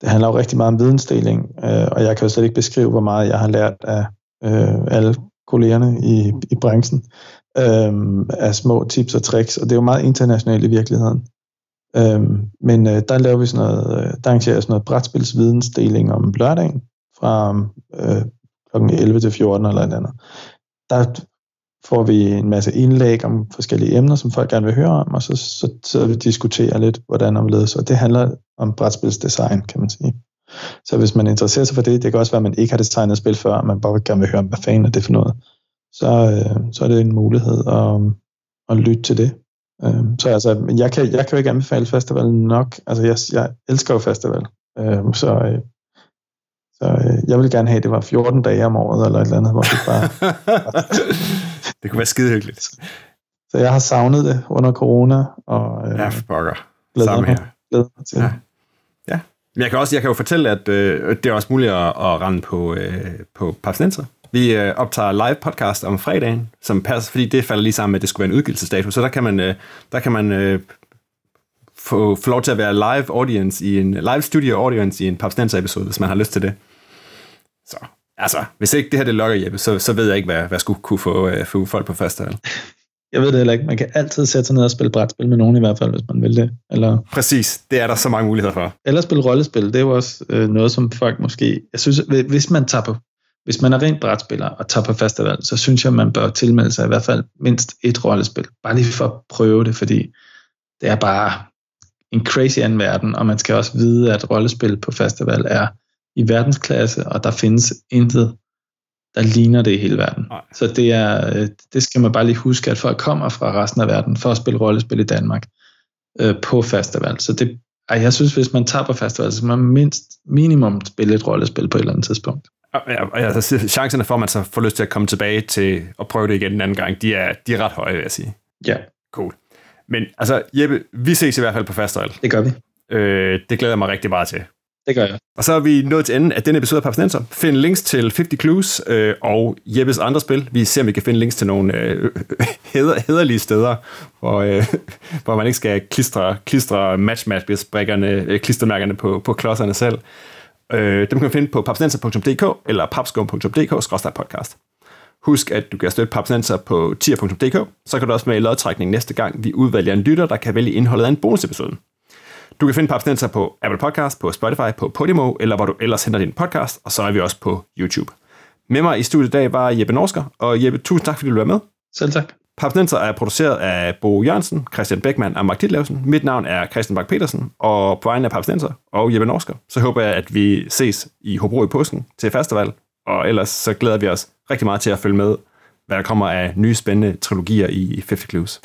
det handler jo rigtig meget om vidensdeling, øh, og jeg kan jo slet ikke beskrive, hvor meget jeg har lært af øh, alle kollegerne i, i branchen, øh, af små tips og tricks, og det er jo meget internationalt i virkeligheden. Øh, men øh, der laver vi sådan noget, øh, der arrangerer sådan noget brætspilsvidensdeling om lørdagen, fra øh, kl. 11 til 14 eller et andet. Der får vi en masse indlæg om forskellige emner, som folk gerne vil høre om, og så, så, så vi diskuterer lidt, hvordan omledes. Og det handler om brætspilsdesign, kan man sige. Så hvis man interesserer sig for det, det kan også være, at man ikke har designet spil før, og man bare gerne vil høre om, hvad fanden er det for noget, så, øh, så er det en mulighed at, at lytte til det. Øh, så altså, jeg kan, jeg kan jo ikke anbefale festivalen nok. Altså, jeg, jeg elsker jo festival. Øh, så øh, så øh, jeg vil gerne have, at det var 14 dage om året, eller et eller andet, hvor det bare... <laughs> det kunne være skide hyggeligt. Så jeg har savnet det under corona. Og, øh, ja, for pokker. Samme her. Glæder mig til ja. ja. Men jeg kan, også, jeg kan jo fortælle, at øh, det er også muligt at, at rende på, øh, på Papsnenser. Vi øh, optager live podcast om fredagen, som passer, fordi det falder lige sammen med, at det skulle være en udgivelsesdato. Så der kan man, øh, der kan man øh, få, få lov til at være live audience i en live studio audience i en Papsnenser episode, hvis man har lyst til det. Så altså, hvis ikke det her det lokker Jeppe, så, så ved jeg ikke, hvad, hvad skulle kunne få, uh, få folk på festival. Jeg ved det heller ikke. Man kan altid sætte sig ned og spille brætspil med nogen i hvert fald, hvis man vil det. Eller... Præcis, det er der så mange muligheder for. Eller spille rollespil, det er jo også øh, noget, som folk måske... Jeg synes, hvis man tager på, hvis man er rent brætspiller og tager på festival, så synes jeg, man bør tilmelde sig i hvert fald mindst et rollespil. Bare lige for at prøve det, fordi det er bare en crazy anden verden, og man skal også vide, at rollespil på festival er i verdensklasse, og der findes intet, der ligner det i hele verden. Nej. Så det, er, øh, det skal man bare lige huske, at folk kommer fra resten af verden for at spille rollespil i Danmark øh, på festival. Så det, ej, jeg synes, hvis man tager på festival, så skal man mindst minimum spille et rollespil på et eller andet tidspunkt. Ja, altså, chancerne for, at man så får lyst til at komme tilbage til at prøve det igen en anden gang, de er, de er ret høje, vil jeg sige. Ja. Cool. Men altså, Jeppe, vi ses i hvert fald på festival. Det gør vi. Øh, det glæder jeg mig rigtig meget til. Det gør jeg. Og så er vi nået til enden af denne episode af Papsnenser. Find links til 50 Clues øh, og Jeppes andre spil. Vi ser, om vi kan finde links til nogle øh, <laughs> heder, hederlige steder, hvor, øh, <laughs> hvor man ikke skal klistre, klistre match match øh, klistermærkerne på, på klodserne selv. Øh, dem kan man finde på papsnenser.dk eller papskum.dk-podcast. Husk, at du kan støtte Papsnenser på tier.dk, så kan du også med i lodtrækning næste gang, vi udvælger en lytter, der kan vælge indholdet af en bonusepisode. Du kan finde Papsnenser på Apple Podcast, på Spotify, på Podimo, eller hvor du ellers henter din podcast, og så er vi også på YouTube. Med mig i studiet i dag var Jeppe Norsker, og Jeppe, tusind tak, fordi du var med. Selv tak. Papsnenser er produceret af Bo Jørgensen, Christian Beckmann og Mark Ditlevsen. Mit navn er Christian Bak petersen og på vegne af Papsnenser og Jeppe Norsker, så håber jeg, at vi ses i Hobro i påsken til festival, og ellers så glæder vi os rigtig meget til at følge med, hvad der kommer af nye spændende trilogier i 50 Clues.